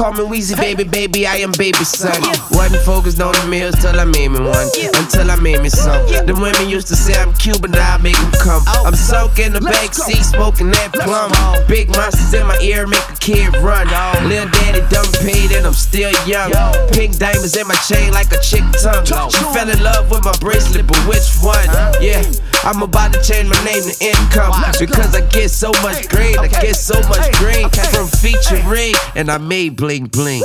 call me Weezy, baby, baby, I am baby son. Wasn't focused on the meals till I made me one. Until I made me some. The women used to say I'm cute, but now I make them come. I'm soaking the back seat, smoking that plum. Big monsters in my ear make a kid run. Lil daddy done paid and I'm still young. Pink diamonds in my chain like a chick tongue. She fell in love with my bracelet, but which one? Yeah, I'm about to change my name to income. Because I get so much green, I get so much green from featuring, and I made bling bling.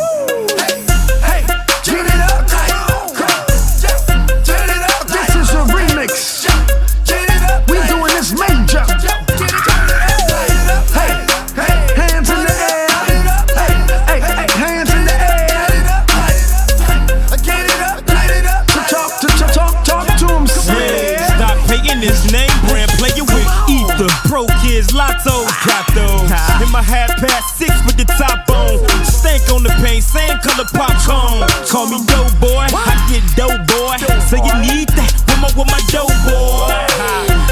Kids, lottos, got those. In my hat past six with the top on. Stank on the paint, same color popcorn. Call me dough boy, I get dough boy. So you need that with my, with my dough boy.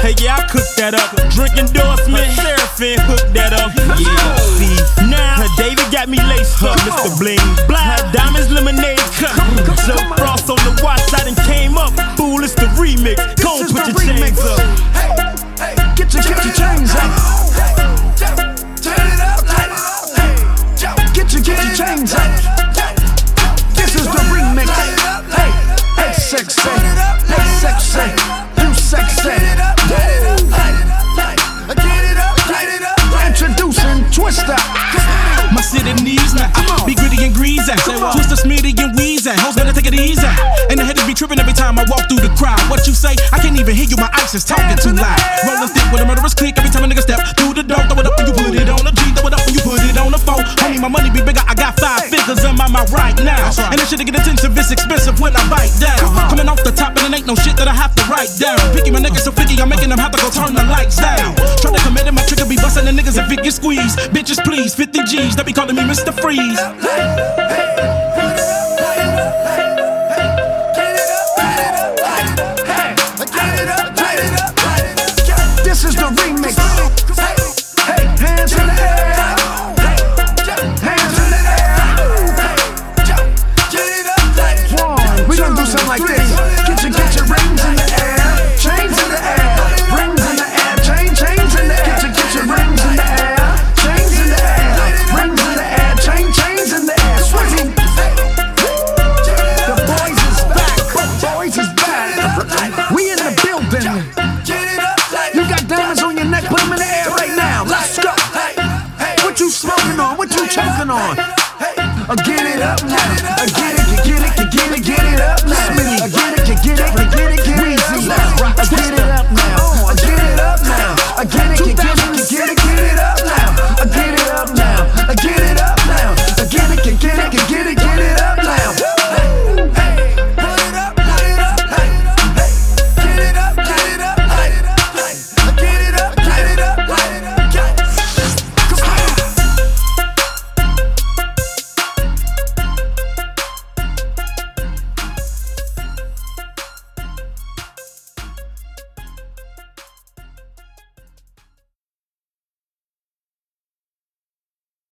Hey, yeah, I cook that up. Drink endorsement, Seraphim, hook that up. Yeah, see, now David got me laced up, Mr. Bling. Blind diamonds, lemonade cup. Joe Frost on the watch, I done came smitty and Weezy. Hoes better take it easy. And the headers be tripping every time I walk through the crowd. What you say? I can't even hear you. My ice is talking too loud. Rolling thick with a murderous click every time a nigga step through the door. Throw it up when you put it on the a G. Throw it up when you put it on the phone. Homie, my money be bigger. I got five figures in my mouth right now. And this shit to get attention, it's expensive when I bite down. Coming off the top and it ain't no shit that I have to write down. Picky my niggas so picky, I'm making them have to go turn the lights down. Try to commit it, my trigger be busting the niggas if it get squeezed. Bitches please, 50 G's, they be calling me Mr. Freeze. on. Get it up now. Get it, get it, get it, get it up now. Or get it, get it, get it, get it, get it, get it, get it, get it, get it, get it, get it,